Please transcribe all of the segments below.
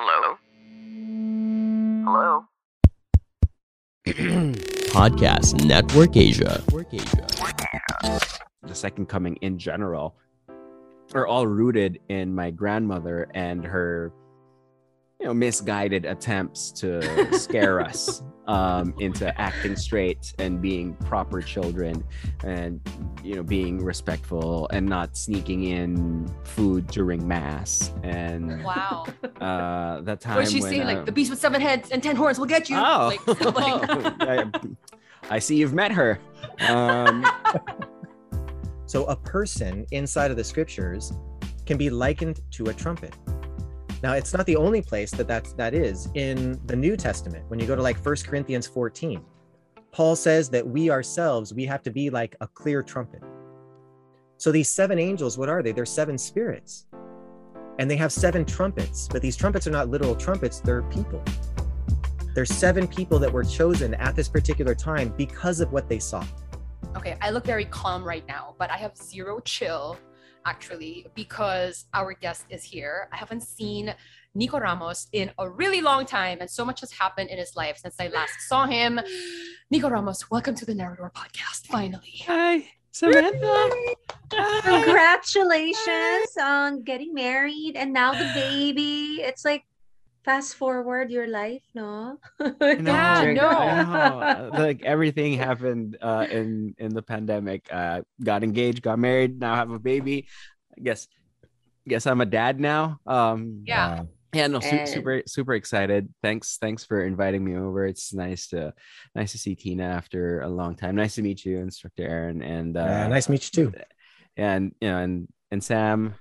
Hello? Hello? Podcast Network Asia. the second coming in general are all rooted in my grandmother and her you know misguided attempts to scare us um, into acting straight and being proper children and you know being respectful and not sneaking in food during mass and Wow. uh that time What did she when, say? uh, Like the beast with seven heads and ten horns will get you. Oh, Like, like- I, I see you've met her. Um, So a person inside of the scriptures can be likened to a trumpet. Now, it's not the only place that that's, that is in the New Testament. When you go to like 1 Corinthians 14, Paul says that we ourselves, we have to be like a clear trumpet. So these seven angels, what are they? They're seven spirits. And they have seven trumpets, but these trumpets are not literal trumpets, they're people. There's seven people that were chosen at this particular time because of what they saw. okay, I look very calm right now, but I have zero chill actually because our guest is here. I haven't seen Nikko Ramos in a really long time, and so much has happened in his life since I last saw him. Nikko Ramos, welcome to the Narrator Podcast. Finally. hi, Samantha. Congratulations on getting married and now the baby. It's like fast forward your life, no? Yeah, I no. Like everything happened uh, in in the pandemic. Uh, got engaged, got married, now have a baby. I guess guess I'm a dad now. Um, Yeah. yeah no su- And- super super excited thanks thanks for inviting me over it's nice to nice to see tina after a long time nice to meet you instructor aaron and uh Uh, nice to meet you too. and you know and and sam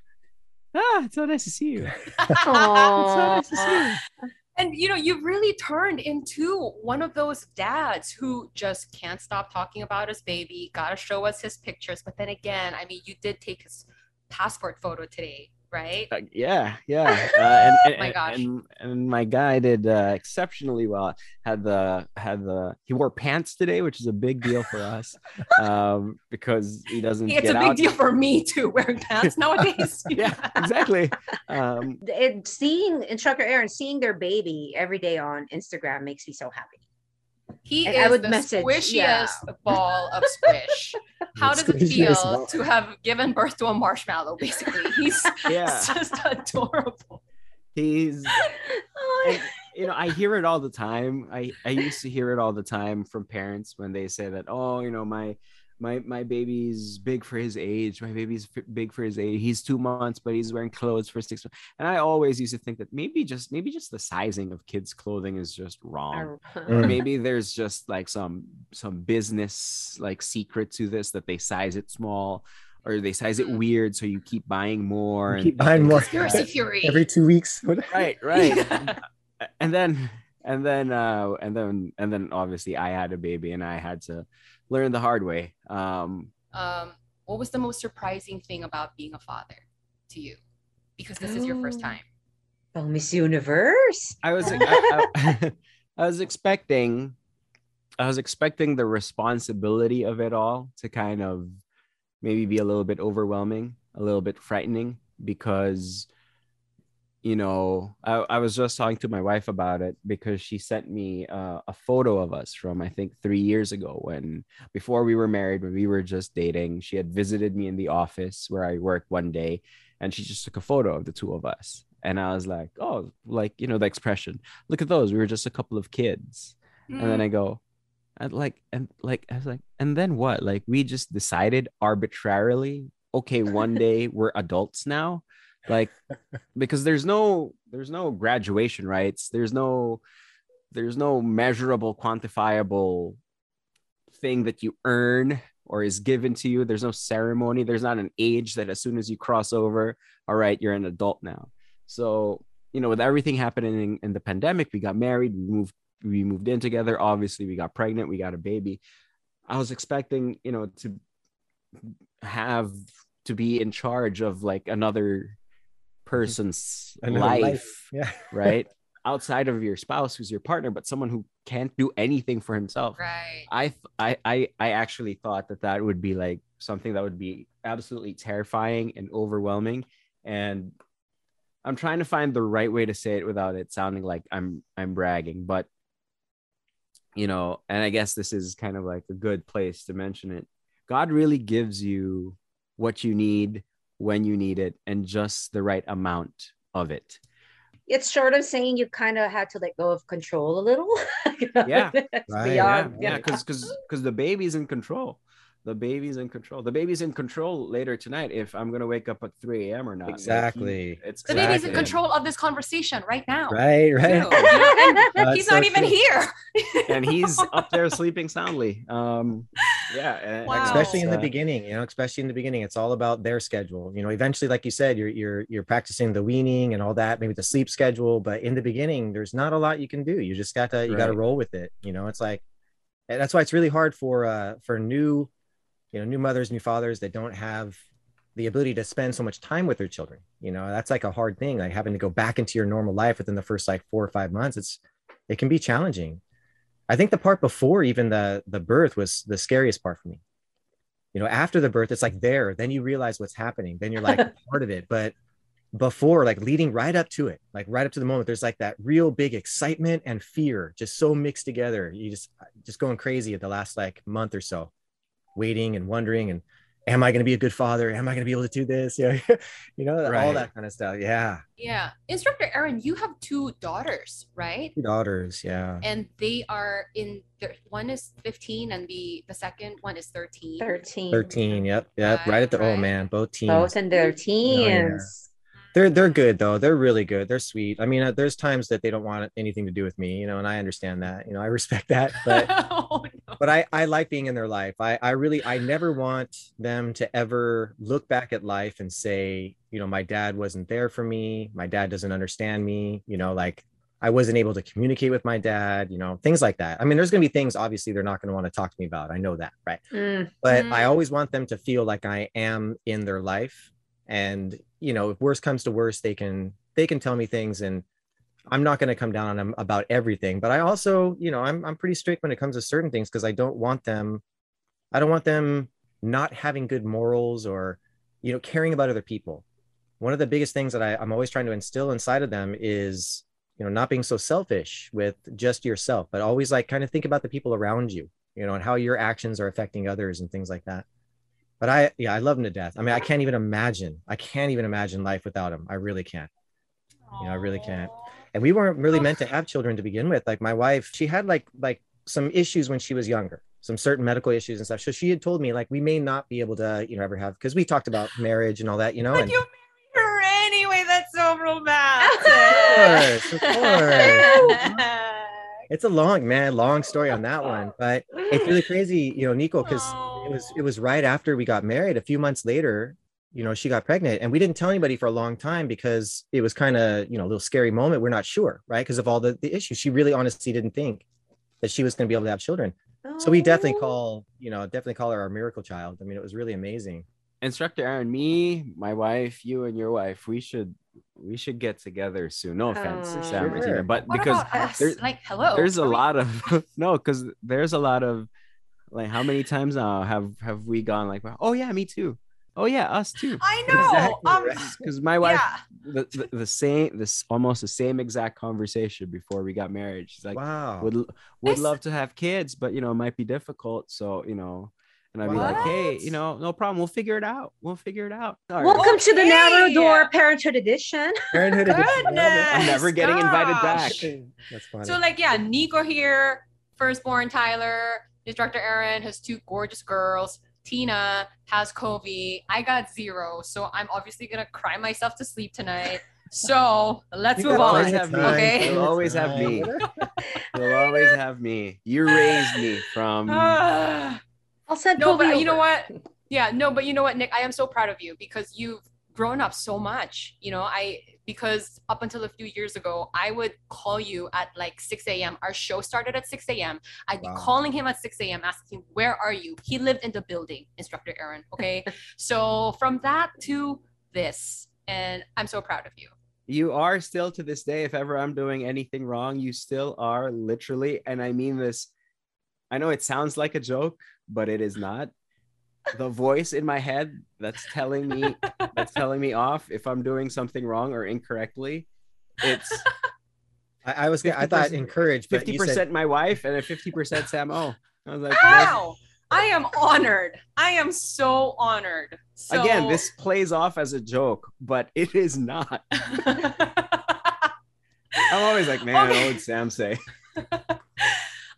ah it's so nice to see you. It's so nice to see you. And you know, you've really turned into one of those dads who just can't stop talking about his baby, gotta show us his pictures. But then again, I mean, you did take his passport photo today, right? Uh, yeah yeah uh, and, and, My gosh. and and my guy did uh, exceptionally well had the had the he wore pants today which is a big deal for us um because he doesn't It's get a big out deal for me too, wearing pants nowadays. yeah exactly um It, seeing instructor Aaron seeing their baby every day on Instagram makes me so happy. He And is I would the message, squishiest ball of squish. How does it feel ball. to have given birth to a marshmallow? Basically, he's yeah just adorable. he's Oh, and, you know i hear it all the time i i used to hear it all the time from parents when they say that oh you know my my my baby's big for his age my baby's f- big for his age he's two months but he's wearing clothes for six months and i always used to think that maybe just maybe just the sizing of kids clothing is just wrong or Mm. maybe there's just like some some business like secret to this that they size it small or they size it weird so you keep buying more You and keep buying more Conspiracy theory. every two weeks. right right Yeah. and then and then uh and then and then obviously i had a baby and i had to learn the hard way um um, what was the most surprising thing about being a father to you? Because this is your first Oh. time. Oh, Miss Universe. i was I, I- I was expecting i was expecting the responsibility of it all to kind of maybe be a little bit overwhelming a little bit frightening because you know I, I was just talking to my wife about it because she sent me uh, a photo of us from i think three years ago when before we were married when we were just dating. She had visited me in the office where i work one day and she just took a photo of the two of us. And i was like oh like you know the expression look at those we were just a couple of kids. And then I go, and like, and like, I was like, and then what? Like, we just decided arbitrarily, okay, one day we're adults now, like, because there's no, there's no graduation rights, there's no, there's no measurable, quantifiable thing that you earn or is given to you. There's no ceremony. There's not an age that as soon as you cross over, all right, you're an adult now. So, you know, with everything happening in, the pandemic, we got married, we moved we moved in together obviously we got pregnant we got a baby i was expecting you know to have to be in charge of like another Mm-hmm. person's life, life, yeah. right outside of your spouse who's your partner but someone who can't do anything for himself Right. I, th- I i i actually thought that that would be like something that would be absolutely terrifying and overwhelming and I'm trying to find the right way to say it without it sounding like I'm I'm bragging, but you know, and I guess this is kind of like a good place to mention it. God really gives you what you need when you need it and just the right amount of it. It's short of saying you kind of had to let go of control a little. Yeah. Right, beyond- yeah, yeah, because because because the baby's in control. The baby's in control. The baby's in control later tonight if I'm gonna wake up at 3 a.m. or not. Like, he- Exactly. it's The baby's in control of this conversation right now. Right, right. and That's he's so not even true. here. and he's up there sleeping soundly. Um, yeah, Wow. especially in the uh, beginning you know especially in the beginning it's all about their schedule you know eventually like you said you're you're you're practicing the weaning and all that maybe the sleep schedule but in the beginning there's not a lot you can do you just got to you got to roll with it you know it's like and that's why it's really hard for uh for new you know new mothers new fathers that don't have the ability to spend so much time with their children. You know that's like a hard thing like having to go back into your normal life within the first like four or five months. It's it can be challenging. I think the part before even the the birth was the scariest part for me. You know after the birth it's like there then you realize what's happening then you're like part of it. But before like leading right up to it like right up to the moment there's like that real big excitement and fear just so mixed together. You just just going crazy at the last like month or so waiting and wondering and am i going to be a good father am i going to be able to do this yeah you know all that kind of stuff yeah Yeah. Instructor Aaron, you have two daughters, right? Two daughters yeah And they are in their one is 15 and the the second one is 13. 13. 13 yep yep right at the oh man both teams Both in their Oh, yeah. teens. they're they're good though they're really good they're sweet i mean uh, there's times that they don't want anything to do with me you know and i understand that you know i respect that but oh, no. But i i like being in their life. I i really i never want them to ever look back at life and say you know my dad wasn't there for me. My dad doesn't understand me. You know like i wasn't able to communicate with my dad you know things like that. I mean there's going to be things obviously they're not going to want to talk to me about. I know that right? Mm, but Mm. I always want them to feel like I am in their life. And you know, if worst comes to worst, they can they can tell me things, and I'm not going to come down on them about everything. But I also, you know, I'm I'm pretty strict when it comes to certain things because I don't want them, I don't want them not having good morals or, you know, caring about other people. One of the biggest things that I, I'm always trying to instill inside of them is, you know, not being so selfish with just yourself, but always like kind of think about the people around you you know, and how your actions are affecting others and things like that. But I, yeah, I love him to death. I mean, I can't even imagine. I can't even imagine life without him. I really can't. You know, I really can't. And we weren't really meant to have children to begin with. Like my wife, she had like like some issues when she was younger, some certain medical issues and stuff. So she had told me like we may not be able to, you know, ever have because we talked about marriage and all that, you know. But And you married her anyway. That's so of course, of course. romantic. It's a long man, long story on that one. But it's really crazy, you know, Nikko, because it was it was right after we got married. A few months later, you know, she got pregnant, and we didn't tell anybody for a long time because it was kind of you know a little scary moment. We're not sure, right? Because of all the the issues. She really honestly didn't think that she was going to be able to have children. So we definitely Oh. call you know definitely call her our miracle child. I mean, it was really amazing. Instructor Aaron, me, my wife, you, and your wife, we should we should get together soon. No offense, Oh. Sam or Tina, Sure. but What because about us? there- like, hello. there's a lot of no, because there's a lot of like how many times now have have we gone like, oh yeah, me too. Oh yeah, us too. I know. Exactly, um. Because my wife, yeah. the, the, the same, this almost the same exact conversation before we got married. She's like, wow. would would This- love to have kids, but you know, it might be difficult. So you know, and I'd be like, hey, you know, no problem. We'll figure it out. We'll figure it out. All right. Welcome to the narrow door parenthood edition. Parenthood edition. I'm never getting invited back. That's funny. So like yeah, Nikko here, firstborn Tyler, instructor Aaron has two gorgeous girls. Tina has COVID. I got zero, so I'm obviously gonna cry myself to sleep tonight. So let's You move got always on. have me. Okay. You'll always have me. You'll always have me. You raised me from. I'll send no, Kobe but you know what? Yeah, no, but you know what, Nick? I am so proud of you because you've grown up so much. You know, I because up until a few years ago, I would call you at like 6 a.m. Our show started at 6 a.m. I'd be calling him at 6 a.m. asking, Where are you? He lived in the building, instructor Aaron. Okay. so from that to this, and I'm so proud of you. You are still to this day. If ever I'm doing anything wrong, you still are literally, and I mean this. I know it sounds like a joke, but it is not. The voice in my head that's telling me that's telling me off if I'm doing something wrong or incorrectly. It's I, I was I thought 50% encourage, fifty percent my wife and a fifty percent Sam O. I was like, Wow. I am honored. I am so honored. So... again, this plays off as a joke, but it is not. I'm always like, man, Okay. what would Sam say?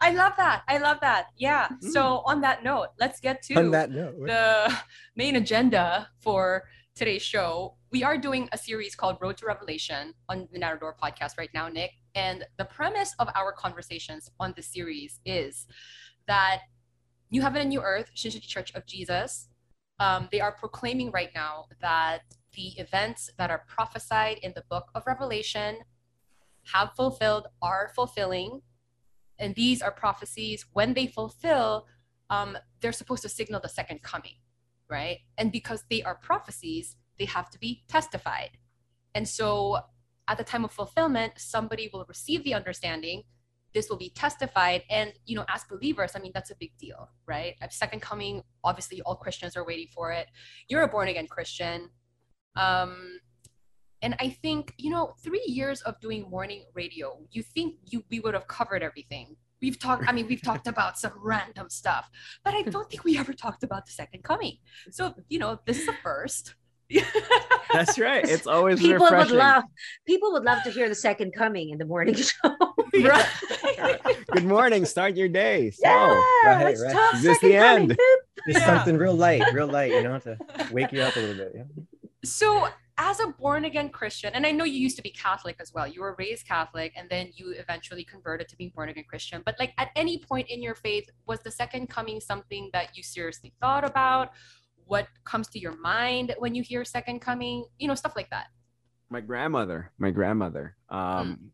I love that. I love that. Yeah. Mm. So on that note, let's get to on that note. the main agenda for today's show. We are doing a series called Road to Revelation on the Narrador podcast right now, Nick. And the premise of our conversations on this series is that New Heaven and New Earth, Shincheonji Church of Jesus, um, they are proclaiming right now that the events that are prophesied in the book of Revelation have fulfilled, are fulfilling. And these are prophecies. When they fulfill, um, they're supposed to signal the second coming, right? And because they are prophecies, they have to be testified. And so at the time of fulfillment, somebody will receive the understanding. This will be testified. And, you know, as believers, I mean, that's a big deal, right? At second coming, obviously, all Christians are waiting for it. You're a born again Christian. Um, and I think, you know, three years of doing morning radio, you think you we would have covered everything. We've talked, I mean, we've talked about some random stuff, but I don't think we ever talked about the second coming. So, you know, this is a first. That's right. It's always People would love people would love to hear the second coming in the morning show. right. Good morning. Start your day. So, yeah, right, let's right. talk Is this the coming. end? Boop. Just Yeah. something real light, real light, you know, to wake you up a little bit. Yeah. So, as a born again Christian, and I know you used to be Catholic as well, you were raised Catholic and then you eventually converted to being born again Christian. But, like, at any point in your faith, was the second coming something that you seriously thought about? What comes to your mind when you hear second coming? You know, stuff like that. my grandmother, my grandmother. Um,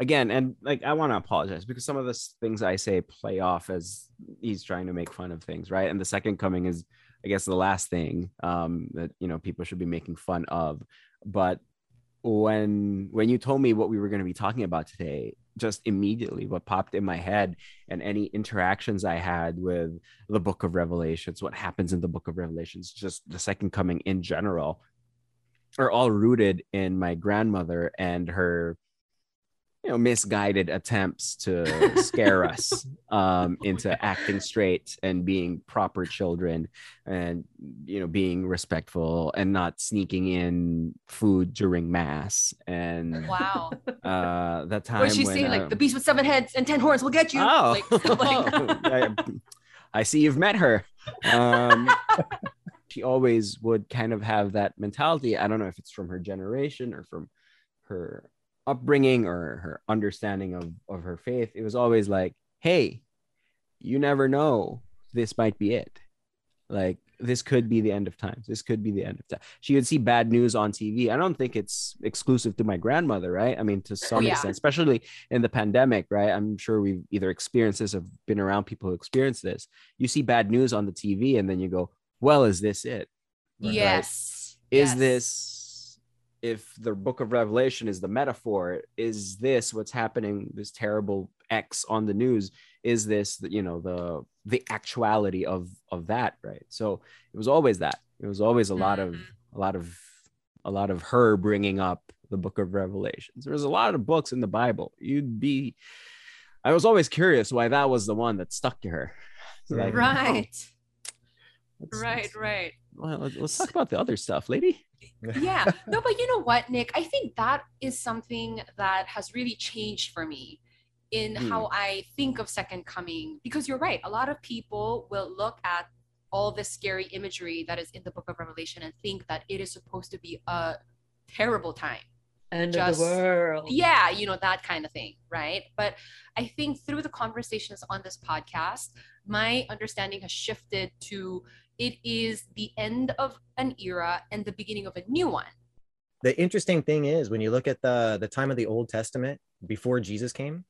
again, and like I want to apologize because some of the things I say play off as he's trying to make fun of things, right? And the second coming is, I guess, the last thing um, that you know people should be making fun of. But when when you told me what we were going to be talking about today, just immediately what popped in my head and any interactions I had with the Book of Revelations, what happens in the Book of Revelations, just the second coming in general are all rooted in my grandmother and her you know misguided attempts to scare us um into acting straight and being proper children and you know being respectful and not sneaking in food during mass and Wow. uh that time What she when, saying? Like, um, the beast with seven heads and 10 horns will get you. Oh, Like, like I, I see you've met her. Um, she always would kind of have that mentality. I don't know if it's from her generation or from her upbringing or her understanding of, of her faith. It was always like, hey, you never know. This might be it. Like, this could be the end of times. This could be the end of time. She would see bad news on TV. I don't think it's exclusive to my grandmother, right? I mean, to some yeah. extent, especially in the pandemic, right? I'm sure we've either experienced this or been around people who experience this. You see bad news on the TV, and then you go, well, is this it? Right? yes. Is Yes. this, if the book of Revelation is the metaphor, is this what's happening, this terrible X on the news? Is this, you know, the the actuality of of that, right? So it was always that. It was always a lot of Mhm. a lot of a lot of her bringing up the book of revelations there's a lot of books in the bible you'd be i was always curious why that was the one that stuck to her So like, oh, Right. let's- Right, let's- right. well, let's, let's talk about the other stuff lady yeah no but you know what nick i think that is something that has really changed for me in Hmm. how i think of second coming because you're right a lot of people will look at all the scary imagery that is in the book of revelation and think that it is supposed to be a terrible time End Just- of the world. yeah you know that kind of thing right but i think through the conversations on this podcast my understanding has shifted to it is the end of an era and the beginning of a new one. The interesting thing is when you look at the the time of the old testament before jesus came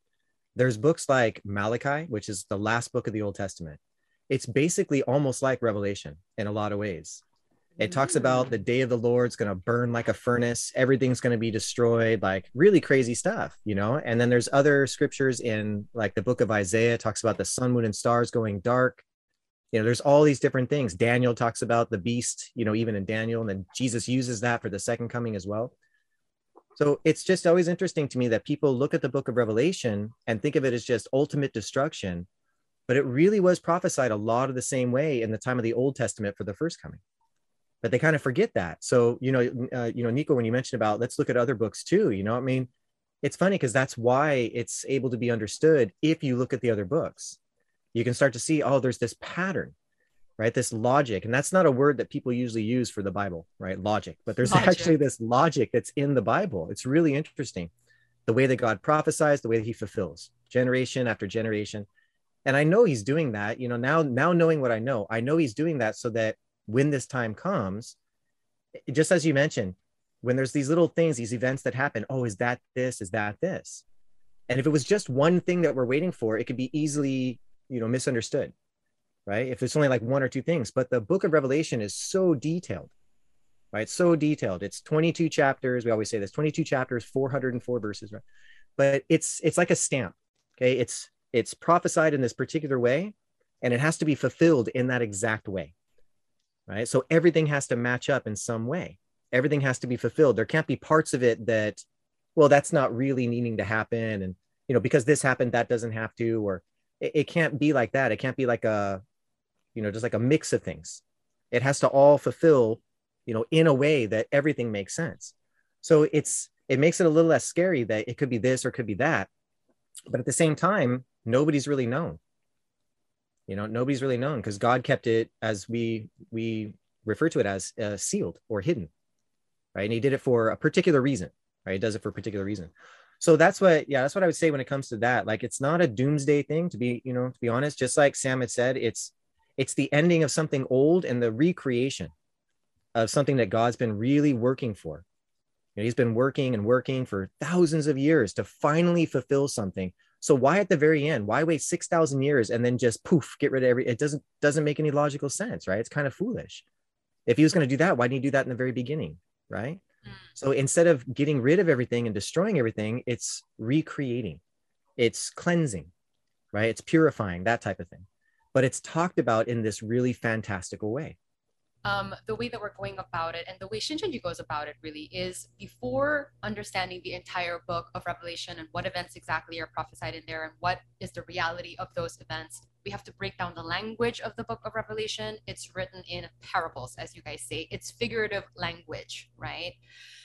there's books like malachi which is the last book of the old testament. It's basically almost like revelation in a lot of ways. It talks about mm. the day of the lord's going to burn like a furnace everything's going to be destroyed like really crazy stuff you know? And then there's other scriptures in like the book of isaiah talks about the sun moon and stars going dark you know there's all these different things. Daniel talks about the beast you know even in daniel and then jesus uses that for the second coming as well. So it's just always interesting to me that people look at the book of revelation and think of it as just ultimate destruction but it really was prophesied a lot of the same way in the time of the old testament for the first coming. But they kind of forget that. So you know uh, you know nikko when you mentioned about let's look at other books too you know i mean? It's funny because that's why it's able to be understood if you look at the other books you can start to see oh there's this pattern right? This logic and that's not a word that people usually use for the bible right? Logic but there's Logic. actually this logic that's in the bible. It's really interesting the way that god prophesies the way that he fulfills generation after generation. And i know he's doing that you know now now knowing what i know i know he's doing that so that when this time comes just as you mentioned when there's these little things these events that happen oh is that this is that this? And if it was just one thing that we're waiting for it could be easily you know misunderstood right? If it's only like one or two things but the book of revelation is so detailed right? So detailed. It's 22 chapters. We always say this 22 chapters 404 verses right? But it's it's like a stamp okay? It's it's prophesied in this particular way and it has to be fulfilled in that exact way right? So everything has to match up in some way. Everything has to be fulfilled. There can't be parts of it that well that's not really needing to happen and you know because this happened that doesn't have to or it, it can't be like that. It can't be like a you know just like a mix of things. It has to all fulfill you know in a way that everything makes sense. So it's it makes it a little less scary that it could be this or could be that. But at the same time nobody's really known. You know nobody's really known because god kept it as we we refer to it as uh, sealed or hidden right? And he did it for a particular reason right? He does it for a particular reason so that's what yeah that's what i would say when it comes to that like it's not a doomsday thing to be you know to be honest just like sam had said it's it's the ending of something old and the recreation of something that god's been really working for. You know, he's been working and working for thousands of years to finally fulfill something. So why at the very end? Why wait 6000 years and then just poof get rid of every it doesn't doesn't make any logical sense right? It's kind of foolish. If he was going to do that why didn't he do that in the very beginning right so instead of getting rid of everything and destroying everything, it's recreating, it's cleansing, right? It's purifying, that type of thing. But it's talked about in this really fantastical way. um, the way that we're going about it and the way Shincheonji goes about it really is before understanding the entire book of Revelation and what events exactly are prophesied in there and what is the reality of those events, we have to break down the language of the book of Revelation. It's written in parables, as you guys say. It's figurative language, right?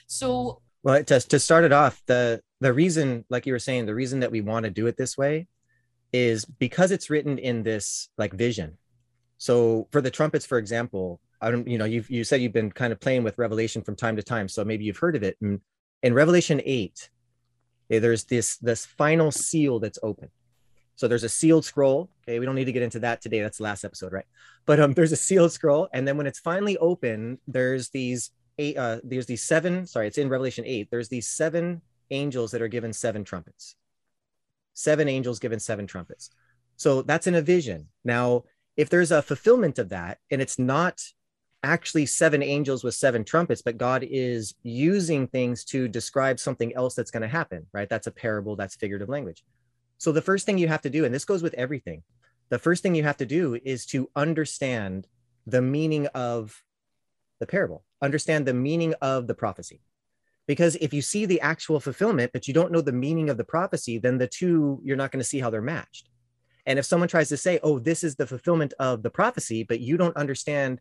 So Well, to, to start it off, the the reason, like you were saying, the reason that we want to do it this way is because it's written in this like vision. So for the trumpets, for example, I don't, you know, you you said you've been kind of playing with Revelation from time to time, so maybe you've heard of it. And in Revelation eight, eh, there's this this final seal that's open. So there's a sealed scroll. Okay, we don't need to get into that today. That's the last episode, right? But um, there's a sealed scroll, and then when it's finally open, there's these eight. Uh, there's these seven. Sorry, it's in Revelation eight. There's these seven angels that are given seven trumpets. Seven angels given seven trumpets. So that's in a vision. Now, if there's a fulfillment of that, and it's not actually seven angels with seven trumpets, but God is using things to describe something else that's going to happen, right? That's a parable, that's figurative language. So the first thing you have to do, and this goes with everything, the first thing you have to do is to understand the meaning of the parable, understand the meaning of the prophecy. Because if you see the actual fulfillment, but you don't know the meaning of the prophecy, then the two, you're not going to see how they're matched. And if someone tries to say, oh, this is the fulfillment of the prophecy, but you don't understand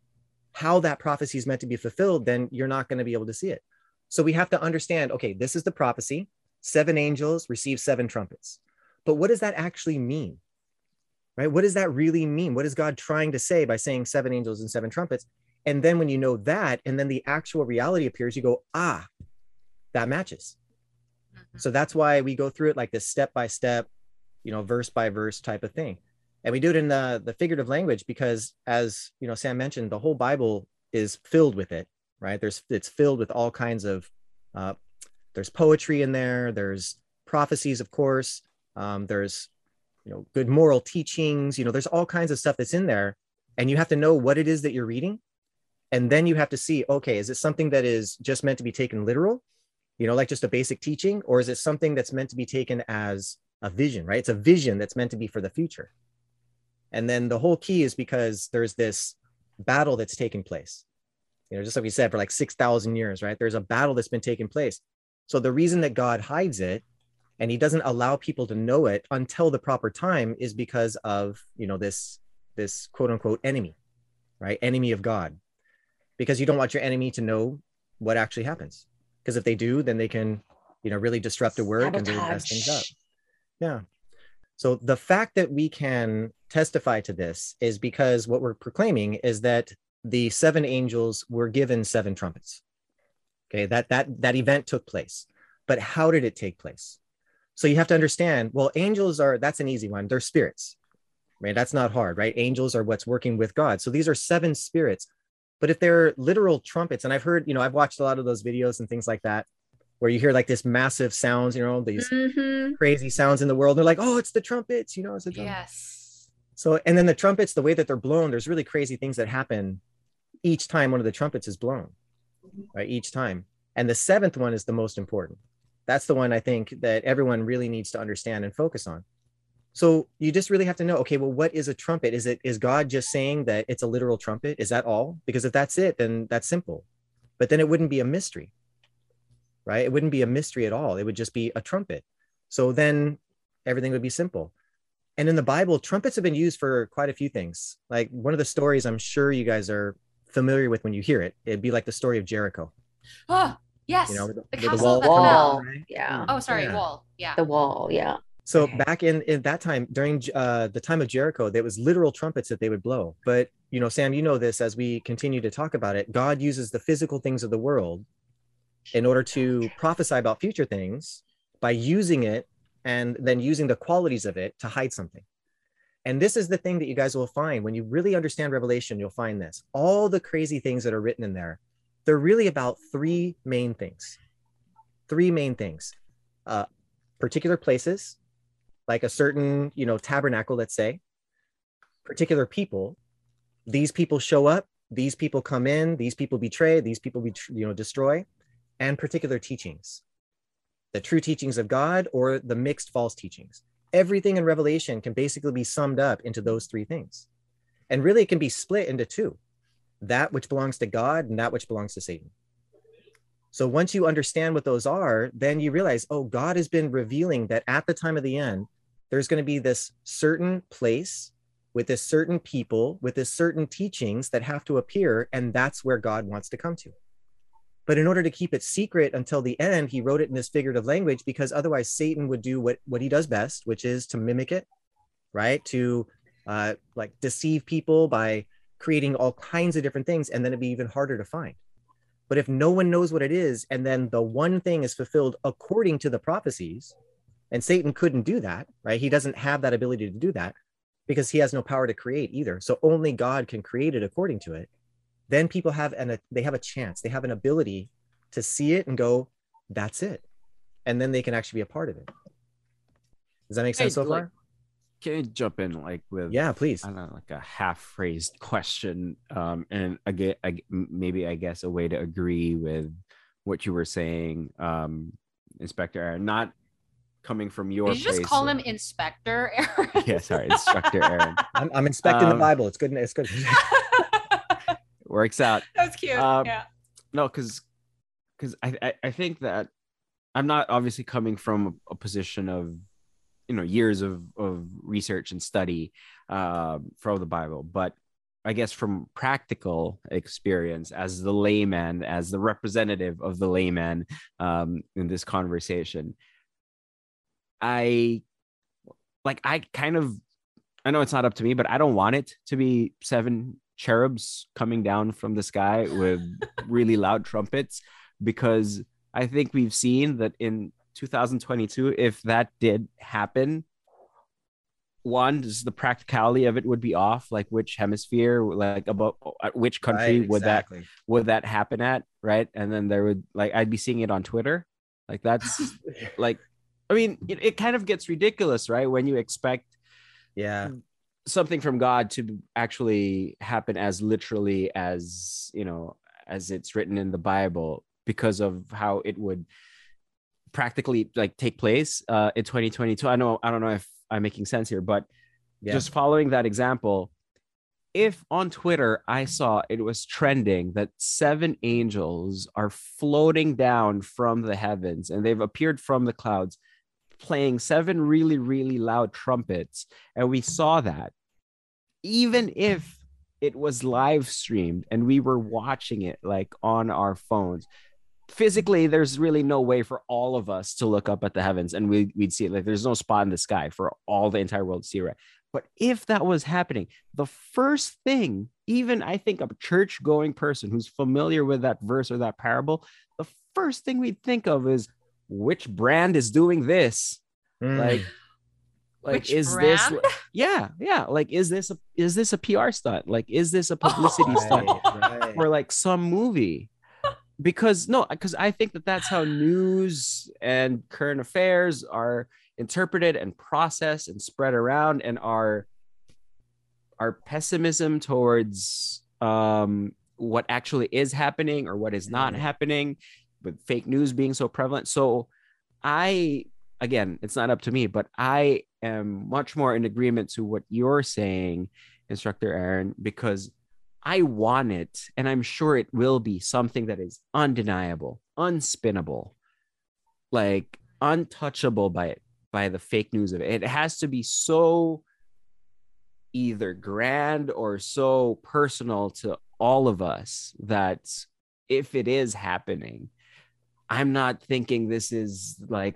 how that prophecy is meant to be fulfilled, then you're not going to be able to see it. So we have to understand okay, this is the prophecy. Seven angels receive seven trumpets. But what does that actually mean? Right? What does that really mean? What is God trying to say by saying seven angels and seven trumpets? And then when you know that, and then the actual reality appears, you go, ah, that matches. Mhm. So that's why we go through it like this step by step, you know, verse by verse type of thing. And we do it in the, the figurative language because as you know, Sam mentioned, the whole Bible is filled with it, right? There's it's filled with all kinds of uh, there's poetry in there, there's prophecies, of course, um, there's you know good moral teachings, you know, there's all kinds of stuff that's in there, and you have to know what it is that you're reading, and then you have to see, okay, is it something that is just meant to be taken literal, you know, like just a basic teaching, or is it something that's meant to be taken as a vision, right? It's a vision that's meant to be for the future. And then the whole key is because there's this battle that's taking place. You know, just like we said, for like 6,000 years, right? There's a battle that's been taking place. So the reason that God hides it and he doesn't allow people to know it until the proper time is because of, you know, this this quote unquote enemy, right? Enemy of God. Because you don't want your enemy to know what actually happens. Because if they do, then they can, you know, really disrupt the work and really mess things up. Yeah. So the fact that we can testify to this is because what we're proclaiming is that the seven angels were given seven trumpets. Okay, that that that event took place. But how did it take place? So you have to understand, well, angels are that's an easy one. They're spirits. Right? That's not hard, right? Angels are what's working with God. So these are seven spirits. But if they're literal trumpets, and I've heard, you know, I've watched a lot of those videos and things like that, where you hear like this massive sounds, you know, these Mhm. crazy sounds in the world. They're like, oh, it's the trumpets, you know, it's the trumpets. Yes. So, and then the trumpets, the way that they're blown, there's really crazy things that happen each time one of the trumpets is blown, right? Each time. And the seventh one is the most important. That's the one I think that everyone really needs to understand and focus on. So you just really have to know, okay, well, what is a trumpet? Is it is God just saying that it's a literal trumpet? Is that all? Because if that's it, then that's simple. But then it wouldn't be a mystery, right? It wouldn't be a mystery at all. It would just be a trumpet. So then everything would be simple. And in the Bible, trumpets have been used for quite a few things. Like one of the stories I'm sure you guys are familiar with when you hear it, it'd be like the story of Jericho. Yes. You know, the, the the castle wall that come down, right? Yeah. oh, sorry, Yeah. wall. Yeah. The wall. Yeah. So Okay. back in in that time, during uh, the time of Jericho, there was literal trumpets that they would blow. But you know, Sam, you know this as we continue to talk about it. God uses the physical things of the world in order to prophesy about future things by using it and then using the qualities of it to hide something. And this is the thing that you guys will find when you really understand Revelation. You'll find this. All the crazy things that are written in there, they're really about three main things. Three main things: uh, particular places, like a certain you know tabernacle let's say. Particular people. These people show up. These people come in. These people betray. These people be you know destroy. And particular teachings. The true teachings of god or the mixed false teachings. Everything in revelation can basically be summed up into those three things. And really it can be split into two that which belongs to god and that which belongs to satan so once you understand what those are, then you realize, oh, God has been revealing that at the time of the end, there's going to be this certain place with this certain people, with this certain teachings that have to appear, and that's where God wants to come to. But in order to keep it secret until the end, he wrote it in this figurative language because otherwise Satan would do what, what he does best, which is to mimic it, right? To uh, like deceive people by creating all kinds of different things, and then it'd be even harder to find. But if no one knows what it is, and then the one thing is fulfilled according to the prophecies, and Satan couldn't do that, right? He doesn't have that ability to do that because he has no power to create either. So only God can create it according to it. Then people have an they have a chance, they have an ability to see it and go, that's it. And then they can actually be a part of it. Does that make sense Hey, so like, far? Can you jump in like with Yeah, please. I don't know, like a half phrased question. Um, and again, I, maybe I guess a way to agree with what you were saying, um, Inspector Aaron, not coming from your Did you just place call of- him Inspector Aaron? yeah, sorry, Instructor Aaron. I'm, I'm inspecting the Um, Bible. It's good. It's good. that Works out. was cute. Um, yeah. no because because I, I i think that i'm not obviously coming from a position of you know years of of research and study um from the bible. But i guess from practical experience as the layman as the representative of the layman um in this conversation i like i kind of i know it's not up to me but i don't want it to be seven cherubs coming down from the sky with really loud trumpets because I think we've seen that in 2022, if that did happen, one is the practicality of it would be off. Like which hemisphere, like about which country Right, would that would that happen at, right? And then there would like I'd be seeing it on Twitter. Like that's like, I mean, it, it kind of gets ridiculous, right? When you expect Yeah. something from God to actually happen as literally as you know as it's written in the Bible because of how it would practically like take place uh, in 2022. I know I don't know if I'm making sense here, but Yeah. just following that example, if on Twitter I saw it was trending that seven angels are floating down from the heavens and they've appeared from the clouds playing seven really, really loud trumpets, and we saw that, even if it was live streamed and we were watching it like on our phones, physically there's really no way for all of us to look up at the heavens and we, we'd see it like there's no spot in the sky for all the entire world to see right? But if that was happening the first thing even i think a church going person who's familiar with that verse or that parable the first thing we'd think of is which brand is doing this? Mm. like like Which is this yeah yeah like is this a is this a pr stunt? Like is this a publicity stunt? Right, right. for like some movie because no because i think that that's how news and current affairs are interpreted and processed and spread around and our our pessimism towards um what actually is happening or what is not Mhm. happening with fake news being so prevalent so i again it's not up to me but i am much more in agreement to what you're saying instructor aaron because I want it, and I'm sure it will be something that is undeniable, unspinnable, like untouchable by by the fake news of it. It has to be so either grand or so personal to all of us that if it is happening, I'm not thinking this is like,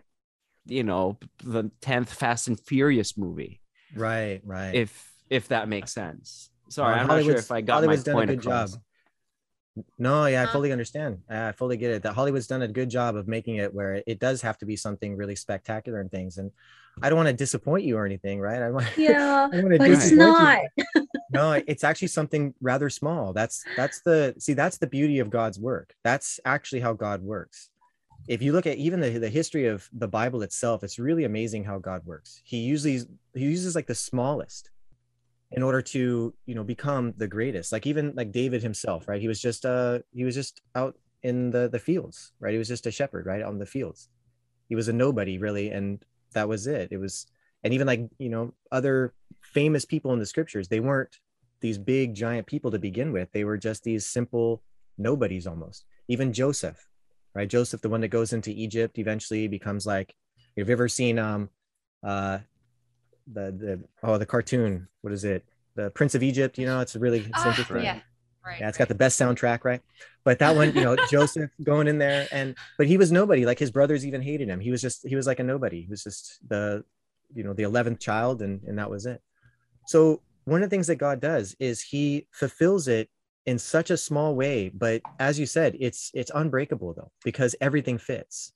you know, the 10th Fast and Furious movie, right right if if that makes sense. Sorry, Uh, I'm not sure Hollywood's- if I got Hollywood's my done a point good across. job. No, yeah, I Uh, fully understand. I fully get it. That Hollywood's done a good job of making it where it does have to be something really spectacular and things. And I don't want to disappoint you or anything, right? I want, Yeah, I don't want to but it's not. No, it's actually something rather small. That's that's the see, that's the beauty of God's work. That's actually how God works. If you look at even the, the history of the Bible itself, it's really amazing how God works. He usually he uses like the smallest in order to you know become the greatest. Like even like david himself right? He was just uh he was just out in the the fields right? He was just a shepherd right on the fields. He was a nobody really and that was it. It was and even like you know other famous people in the scriptures they weren't these big giant people to begin with. They were just these simple nobodies almost. Even joseph right? Joseph the one that goes into egypt eventually becomes like have you ever seen um uh the the oh the cartoon. What is it? The prince of egypt you know it's really it's Ah, interesting yeah, right. yeah it's got the best soundtrack right? But that one you know joseph going in there and but he was nobody. Like his brothers even hated him. He was just he was like a nobody. He was just the you know the 11th child and and that was it. So one of the things that god does is he fulfills it in such a small way but as you said it's it's unbreakable though because everything fits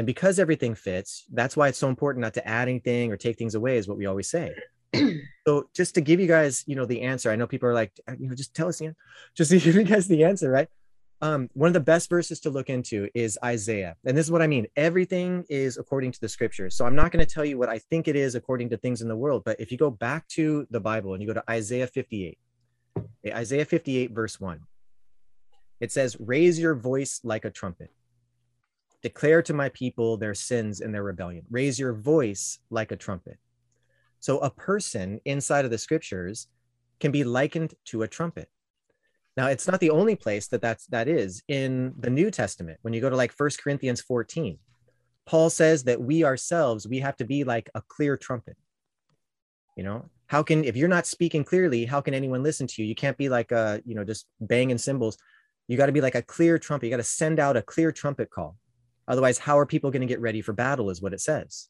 and because everything fits that's why it's so important not to add anything or take things away is what we always say. So just to give you guys you know the answer i know people are like "Uh, you know just tell us the answer just to give you guys the answer right? Um, one of the best verses to look into is isaiah. And this is what i mean. Everything is according to the scriptures. So i'm not going to tell you what i think it is according to things in the world but if you go back to the bible and you go to isaiah 58 isaiah 58 verse 1 it says raise your voice like a trumpet declare to my people their sins and their rebellion. Raise your voice like a trumpet. So a person inside of the scriptures can be likened to a trumpet. Now it's not the only place that that's that is in the new testament. When you go to like First corinthians 14 paul says that we ourselves we have to be like a clear trumpet. You know how can if you're not speaking clearly how can anyone listen to you? You can't be like a you know just banging cymbals. You got to be like a clear trumpet. You got to send out a clear trumpet call otherwise how are people going to get ready for battle is what it says.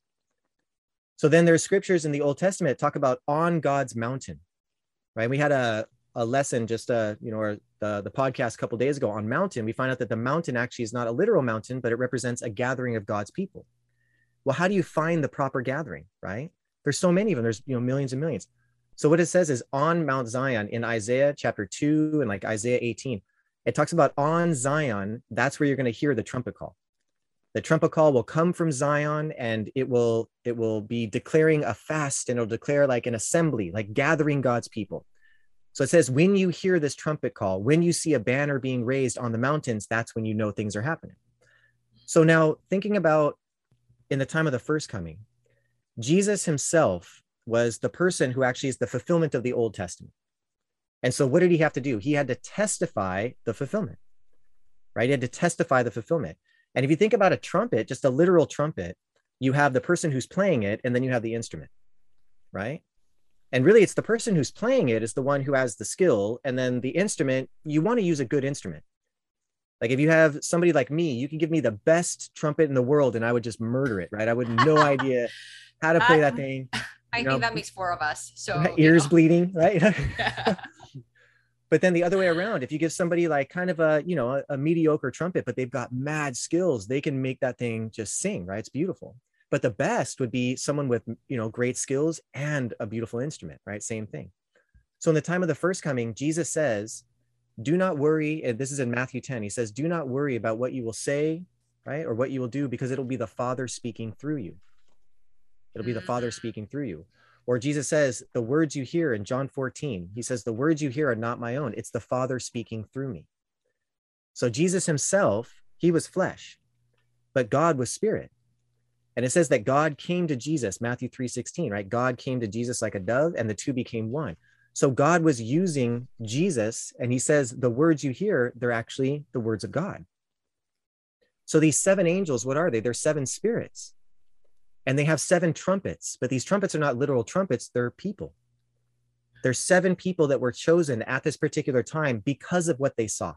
So then there's scriptures in the old testament talk about on god's mountain right? We had a, a lesson just uh you know or the, the podcast a couple days ago on mountain. We find out that the mountain actually is not a literal mountain but it represents a gathering of god's people. Well how do you find the proper gathering right? There's so many of them. There's you know millions and millions. So what it says is on mount zion in isaiah chapter 2 and like isaiah 18 it talks about on zion that's where you're going to hear the trumpet call the trumpet call will come from zion and it will it will be declaring a fast and it'll declare like an assembly like gathering god's people so it says when you hear this trumpet call when you see a banner being raised on the mountains that's when you know things are happening so now thinking about in the time of the first coming jesus himself was the person who actually is the fulfillment of the Old Testament. And so, what did he have to do? He had to testify the fulfillment, right? He had to testify the fulfillment. And if you think about a trumpet, just a literal trumpet, you have the person who's playing it, and then you have the instrument, right? And really, it's the person who's playing it is the one who has the skill. And then the instrument, you want to use a good instrument. Like if you have somebody like me, you can give me the best trumpet in the world and I would just murder it, right? I would no idea how to play that Um, thing. I You think that makes four of us. So you ears know. bleeding, right? but then the other way around, if you give somebody like kind of a, you know, a, a mediocre trumpet, but they've got mad skills, they can make that thing just sing, right? It's beautiful. But the best would be someone with, you know, great skills and a beautiful instrument, right? Same thing. So in the time of the first coming, Jesus says, do not worry. And this is in Matthew 10. He says, do not worry about what you will say, right? Or what you will do, because it'll be the Father speaking through you. It'll be the Father Mm. speaking through you. Or Jesus says, the words you hear in John 14, he says, the words you hear are not my own. It's the Father speaking through me. So Jesus himself, he was flesh, but God was spirit. And it says that God came to Jesus, Matthew 3:16, right? God came to Jesus like a dove, and the two became one. So God was using Jesus, and he says, the words you hear, they're actually the words of God. So these seven angels, what are they? They're seven spirits and they have seven trumpets, but these trumpets are not literal trumpets, they're people. There's seven people that were chosen at this particular time because of what they saw.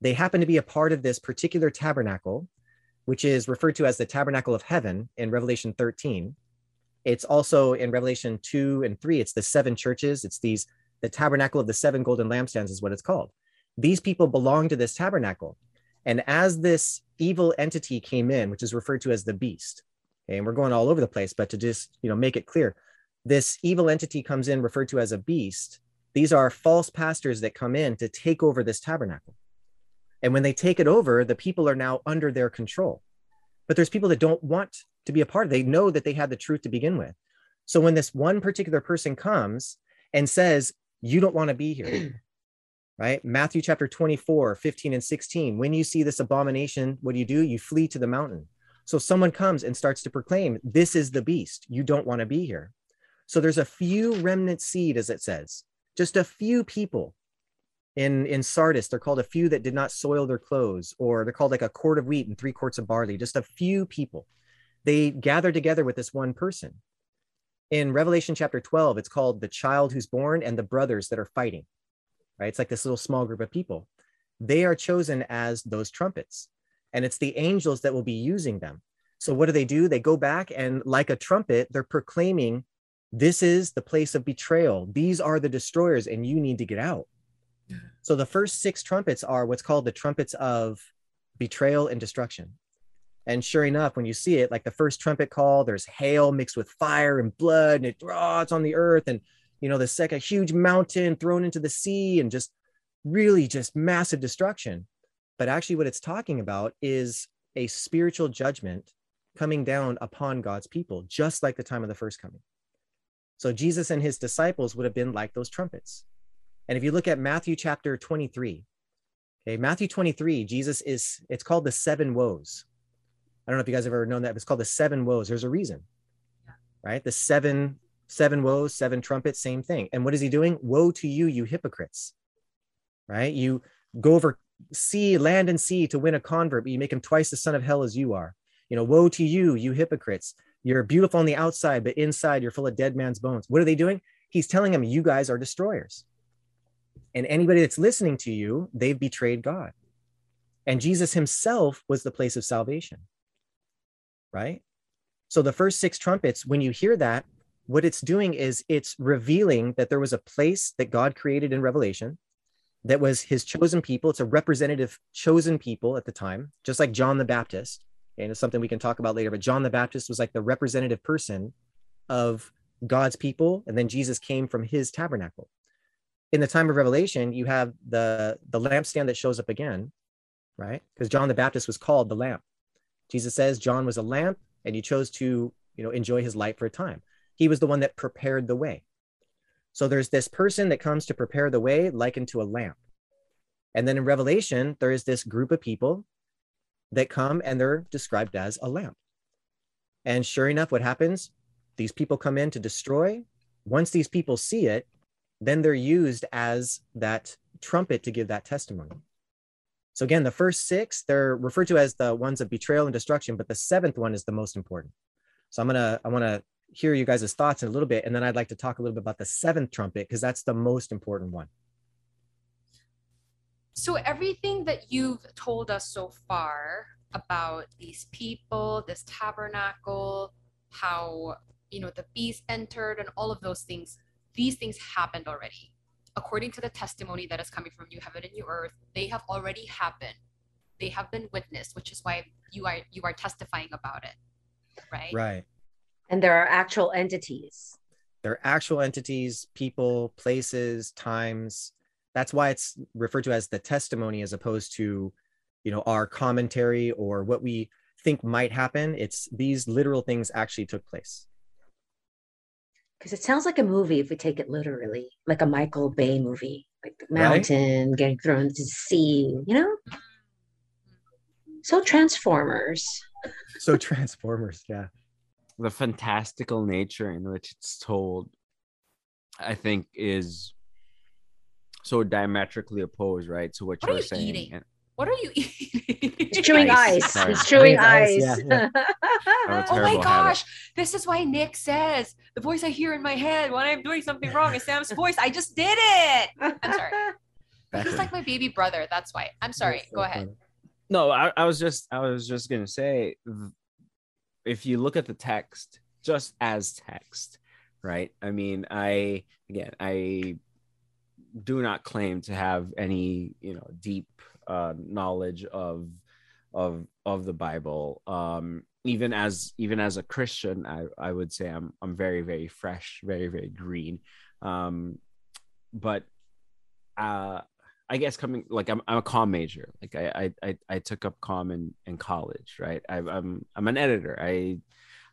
They happen to be a part of this particular tabernacle, which is referred to as the tabernacle of heaven in Revelation 13. It's also in Revelation 2 and 3, it's the seven churches. It's these, the tabernacle of the seven golden lampstands is what it's called. These people belong to this tabernacle. And as this evil entity came in, which is referred to as the beast, and we're going all over the place but to just you know make it clear this evil entity comes in referred to as a beast. These are false pastors that come in to take over this tabernacle. And when they take it over the people are now under their control. But there's people that don't want to be a part of it. they know that they had the truth to begin with. So when this one particular person comes and says you don't want to be here right? Matthew chapter 24 15 and 16 when you see this abomination what do you do? You flee to the mountain so someone comes and starts to proclaim, This is the beast. You don't want to be here. So there's a few remnant seed, as it says, just a few people in, in Sardis. They're called a few that did not soil their clothes, or they're called like a quart of wheat and three quarts of barley, just a few people. They gather together with this one person. In Revelation chapter 12, it's called the child who's born and the brothers that are fighting, right? It's like this little small group of people. They are chosen as those trumpets and it's the angels that will be using them. So what do they do? They go back and like a trumpet, they're proclaiming, this is the place of betrayal. These are the destroyers and you need to get out. So the first six trumpets are what's called the trumpets of betrayal and destruction. And sure enough, when you see it, like the first trumpet call, there's hail mixed with fire and blood, and it oh, it's on the earth. And you know, the second huge mountain thrown into the sea, and just really just massive destruction. But actually, what it's talking about is a spiritual judgment coming down upon God's people, just like the time of the first coming. So Jesus and his disciples would have been like those trumpets. And if you look at Matthew chapter 23, okay, Matthew 23, Jesus is, it's called the seven woes. I don't know if you guys have ever known that, but it's called the seven woes. There's a reason, right? The seven, seven woes, seven trumpets, same thing. And what is he doing? Woe to you, you hypocrites, right? You go over sea, land and sea to win a convert, but you make him twice the son of hell as you are. You know, woe to you, you hypocrites. You're beautiful on the outside, but inside you're full of dead man's bones. What are they doing? He's telling them, you guys are destroyers. And anybody that's listening to you, they've betrayed God. And Jesus himself was the place of salvation, right? So the first six trumpets, when you hear that, what it's doing is it's revealing that there was a place that God created in Revelation that was his chosen people. It's a representative chosen people at the time, just like John the Baptist. And it's something we can talk about later. But John the Baptist was like the representative person of God's people. And then Jesus came from his tabernacle. In the time of Revelation, you have the, the lampstand that shows up again, right? Because John the Baptist was called the lamp. Jesus says John was a lamp and he chose to, you know, enjoy his light for a time. He was the one that prepared the way. So there's this person that comes to prepare the way, likened to a lamp. And then in Revelation, there is this group of people that come and they're described as a lamp. And sure enough, what happens? these people come in to destroy. Once these people see it, then they're used as that trumpet to give that testimony. So again, the first six, they're referred to as the ones of betrayal and destruction, but the seventh one is the most important. So I'm gonna, I want to hear you guys' thoughts in a little bit, and then I'd like to talk a little bit about the seventh trumpet because that's the most important one. So everything that you've told us so far about these people, this tabernacle, how you know the beast entered and all of those things, these things happened already. According to the testimony that is coming from New Heaven and New Earth, they have already happened. They have been witnessed, which is why you are you are testifying about it. Right? Right. And there are actual entities. They're actual entities, people, places, times. That's why it's referred to as the testimony as opposed to, you know, our commentary or what we think might happen. It's these literal things actually took place. Because it sounds like a movie if we take it literally, like a Michael Bay movie, like the Right. mountain getting thrown into the sea, you know? So Transformers. So Transformers, yeah. The fantastical nature in which it's told i think is so diametrically opposed right to what, What are you're you saying eating? And- What are you eating? He's chewing Ice. ice. Sorry. He's chewing Chewing ice, ice. yeah, yeah. I Oh my terrible habit. gosh, this is why Nick says the voice I hear in my head when I'm doing something wrong is Sam's voice. I just did it. I'm sorry. He's like my baby brother. That's why. I'm sorry. So Go ahead. funny. no I, I was just i was just gonna say th- if you look at the text just as text right? I mean i again i do not claim to have any you know deep uh knowledge of of of the bible. Um even as even as a christian i i would say i'm i'm very very fresh very very green. Um but uh I guess coming like I'm I'm a comm major. Like I I I, I took up comm in, in college, right? I, I'm I'm an editor. I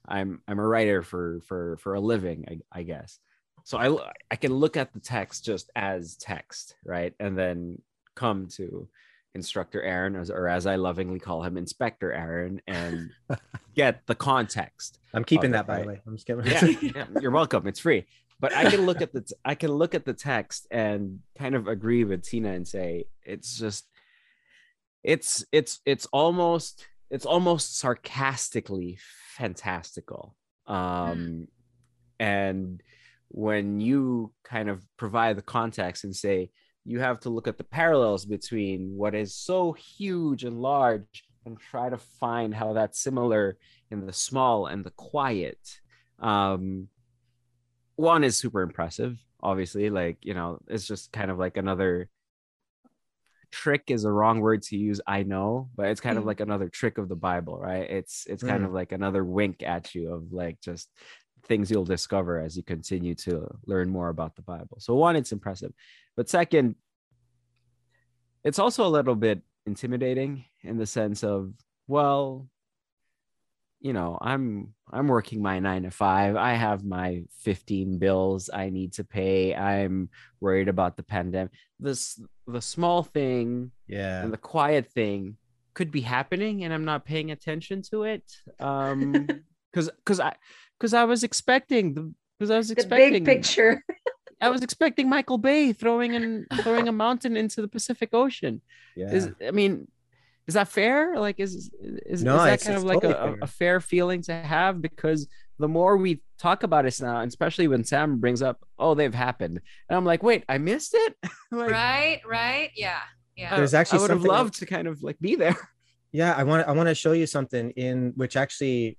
I'm I'm a writer for for for a living, I, I guess. So I I can look at the text just as text, right? And then come to instructor Aaron, as, or as I lovingly call him, Inspector Aaron, and get the context I'm keeping that by the way. I'm just kidding. yeah, yeah, you're welcome. It's free. But I can look at the t- I can look at the text and kind of agree with Tina and say it's just it's it's it's almost it's almost sarcastically fantastical. Um and when you kind of provide the context and say you have to look at the parallels between what is so huge and large and try to find how that's similar in the small and the quiet um one is super impressive obviously like you know it's just kind of like another trick is a wrong word to use i know but it's kind of Mm. like another trick of the bible right it's it's kind Mm. of like another wink at you of like just things you'll discover as you continue to learn more about the bible so one it's impressive but second it's also a little bit intimidating in the sense of well you know i'm i'm working my 9 to 5 i have my 15 bills i need to pay i'm worried about the pandemic this the small thing Yeah. and the quiet thing could be happening and i'm not paying attention to it um because because i because i was expecting the because i was expecting the expecting big picture. i was expecting michael bay throwing an throwing a mountain into the pacific ocean Yeah. is i mean is that fair like is is, No, is that kind of like totally a, fair. a fair feeling to have because the more we talk about it now especially when sam brings up oh they've happened and i'm like wait i missed it like Right, right. Yeah. Yeah. There's actually i would have something- loved to kind of like be there yeah i want i want to show you something in which actually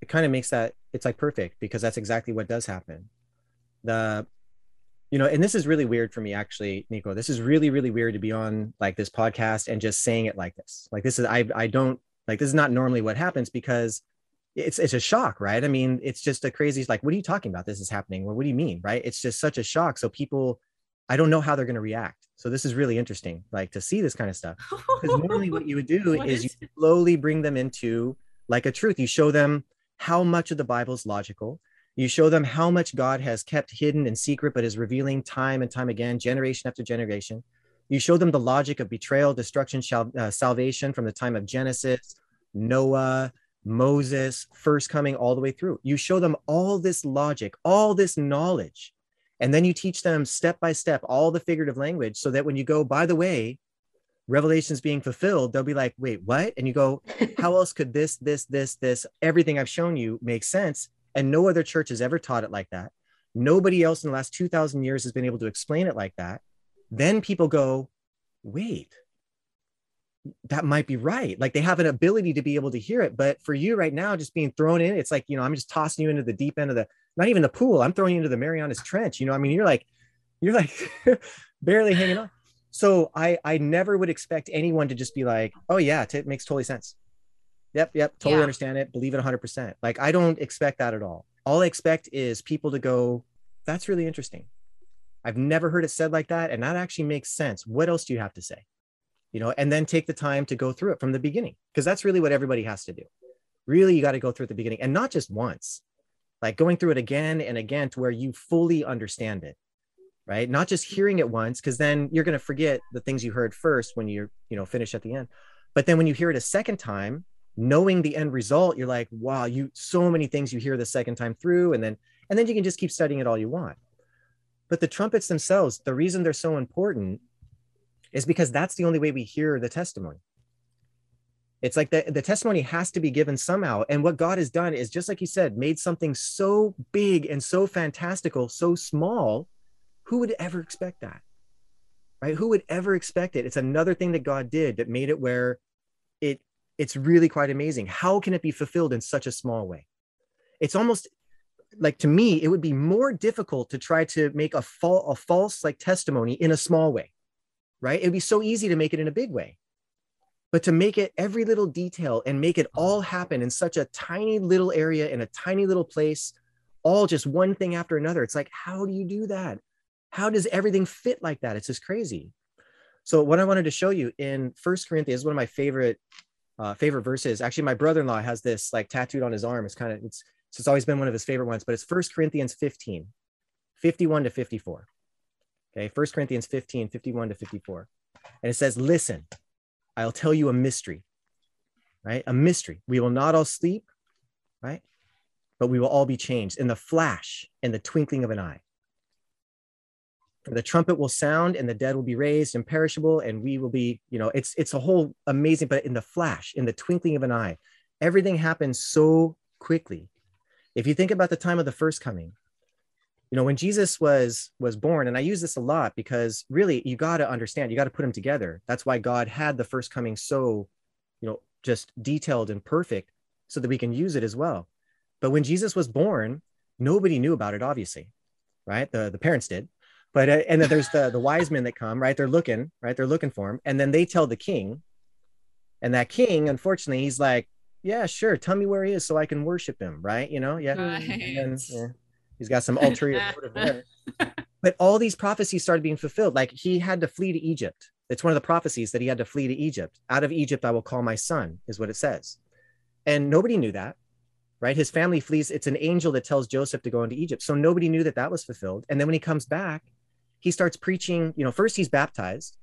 it kind of makes that it's like perfect because that's exactly what does happen the you know and this is really weird for me actually nikko. This is really really weird to be on like this podcast and just saying it like this. Like this is i i don't like this is not normally what happens because it's it's a shock right? I mean it's just a crazy like what are you talking about? This is happening. Well what do you mean right? It's just such a shock. So people i don't know how they're going to react. So this is really interesting like to see this kind of stuff. Because normally what you would do is, you is it? slowly bring them into like a truth. You show them how much of the bible is logical you show them how much god has kept hidden and secret but is revealing time and time again generation after generation you show them the logic of betrayal destruction shal- uh, salvation from the time of genesis noah Moses, first coming all the way through. You show them all this logic, all this knowledge, and then you teach them step by step all the figurative language so that when you go, by the way, Revelation's being fulfilled, they'll be like, wait, what? And you go, how else could this, this, this, this, everything I've shown you make sense? And no other church has ever taught it like that. Nobody else in the last 2,000 years has been able to explain it like that. Then people go, wait, that might be right. Like they have an ability to be able to hear it. But for you right now, just being thrown in, it's like, you know, I'm just tossing you into the deep end of the, not even the pool. I'm throwing you into the Marianas Trench. You know, I mean, you're like, you're like barely hanging on. So I, I never would expect anyone to just be like, oh yeah, it makes totally sense. Yep, yep, totally Yeah. understand it. Believe it 100%. Like I don't expect that at all. All I expect is people to go, that's really interesting. I've never heard it said like that, and that actually makes sense. What else do you have to say? You know, and then take the time to go through it from the beginning, because that's really what everybody has to do. Really, you got to go through at the beginning, and not just once, like going through it again and again to where you fully understand it, right? Not just hearing it once, because then you're going to forget the things you heard first when you're, you know, finish at the end. But then when you hear it a second time, knowing the end result, you're like, wow, you so many things you hear the second time through, and then and then you can just keep studying it all you want. But the trumpets themselves, the reason they're so important is because that's the only way we hear the testimony. It's like the, the testimony has to be given somehow. And what God has done is just like he said, made something so big and so fantastical, so small. Who would ever expect that? Right? Who would ever expect it? It's another thing that God did that made it where it it's really quite amazing. How can it be fulfilled in such a small way? It's almost like to me, it would be more difficult to try to make a, a false like testimony in a small way, right? It'd be so easy to make it in a big way. But to make it every little detail and make it all happen in such a tiny little area in a tiny little place, all just one thing after another. It's like, how do you do that? How does everything fit like that? It's just crazy. So what I wanted to show you in First Corinthians, one of my favorite uh, favorite verses. Actually, my brother-in-law has this like tattooed on his arm. It's kind of it's so it's always been one of his favorite ones, but it's First Corinthians 15, 51 to 54. Okay, First Corinthians 15, 51 to 54. And it says, Listen, I'll tell you a mystery, right? A mystery. We will not all sleep, right? But we will all be changed in the flash, in the twinkling of an eye. For the trumpet will sound and the dead will be raised imperishable and we will be you know it's it's a whole amazing but in the flash in the twinkling of an eye everything happens so quickly. If you think about the time of the first coming you know when jesus was was born and i use this a lot because really you got to understand you got to put them together. That's why god had the first coming so you know just detailed and perfect so that we can use it as well. But when jesus was born nobody knew about it obviously right? The the parents did but uh, and then there's the the wise men that come right? They're looking right? They're looking for him. And then they tell the king. And that king unfortunately he's like yeah sure tell me where he is so i can worship him right? You know? Yeah. Then, yeah, he's got some ulterior motive but all these prophecies started being fulfilled. Like he had to flee to egypt. It's one of the prophecies that he had to flee to egypt. Out of egypt i will call my son is what it says. And nobody knew that right? His family flees. It's an angel that tells joseph to go into egypt. So nobody knew that that was fulfilled. And then when he comes back he starts preaching you know first he's baptized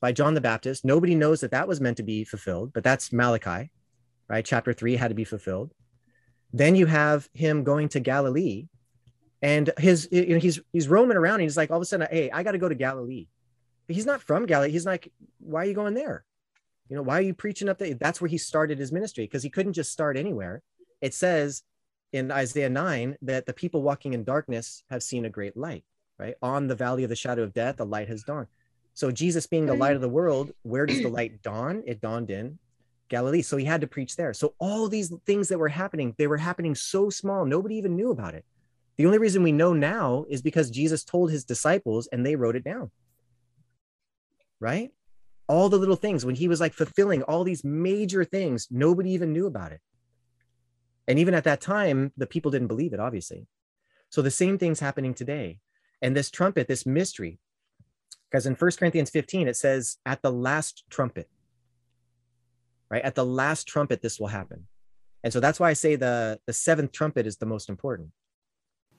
by john the baptist. Nobody knows that that was meant to be fulfilled but that's malachi right? Chapter 3 had to be fulfilled. Then you have him going to galilee and his you know he's he's roaming around and he's like all of a sudden hey i got to go to galilee. But he's not from galilee. He's like why are you going there? You know why are you preaching up there? That's where he started his ministry because he couldn't just start anywhere. It says in isaiah 9 that the people walking in darkness have seen a great light right on the valley of the shadow of death the light has dawned so jesus being the light mm. of the world where does the light dawn it dawned in galilee so he had to preach there so all these things that were happening they were happening so small nobody even knew about it the only reason we know now is because Jesus told his disciples and they wrote it down. Right? All the little things when he was like fulfilling all these major things, nobody even knew about it. And even at that time, the people didn't believe it, obviously. So the same thing's happening today. And this trumpet, this mystery, because in 1 Corinthians 15, it says, at the last trumpet, right? At the last trumpet, this will happen. And so that's why I say the, the seventh trumpet is the most important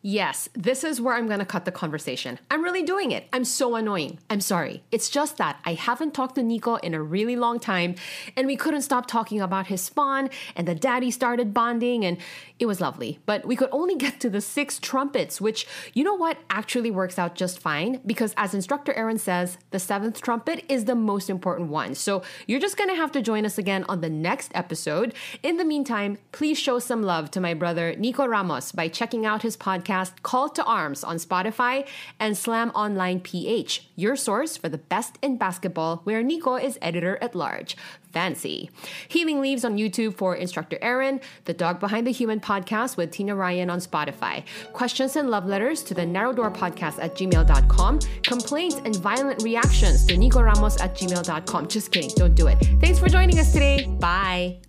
Yes, this is where I'm going to cut the conversation. I'm really doing it. I'm so annoying. I'm sorry. It's just that I haven't talked to Nikko in a really long time, and we couldn't stop talking about his spawn, and the daddy started bonding, and it was lovely. But we could only get to the six trumpets, which, you know what, actually works out just fine, because as instructor Aaron says, the seventh trumpet is the most important one. So you're just going to have to join us again on the next episode. In the meantime, please show some love to my brother Nikko Ramos by checking out his podcast podcast Call to Arms on Spotify and Slam Online PH, your source for the best in basketball, where Nikko is editor at large. Fancy. Healing Leaves on YouTube for Instructor Aaron, The Dog Behind the Human podcast with Tina Ryan on Spotify. Questions and love letters to the Narrow Door podcast at gmail.com. Complaints and violent reactions to Nikko Ramos at gmail.com. Just kidding, don't do it. Thanks for joining us today. Bye.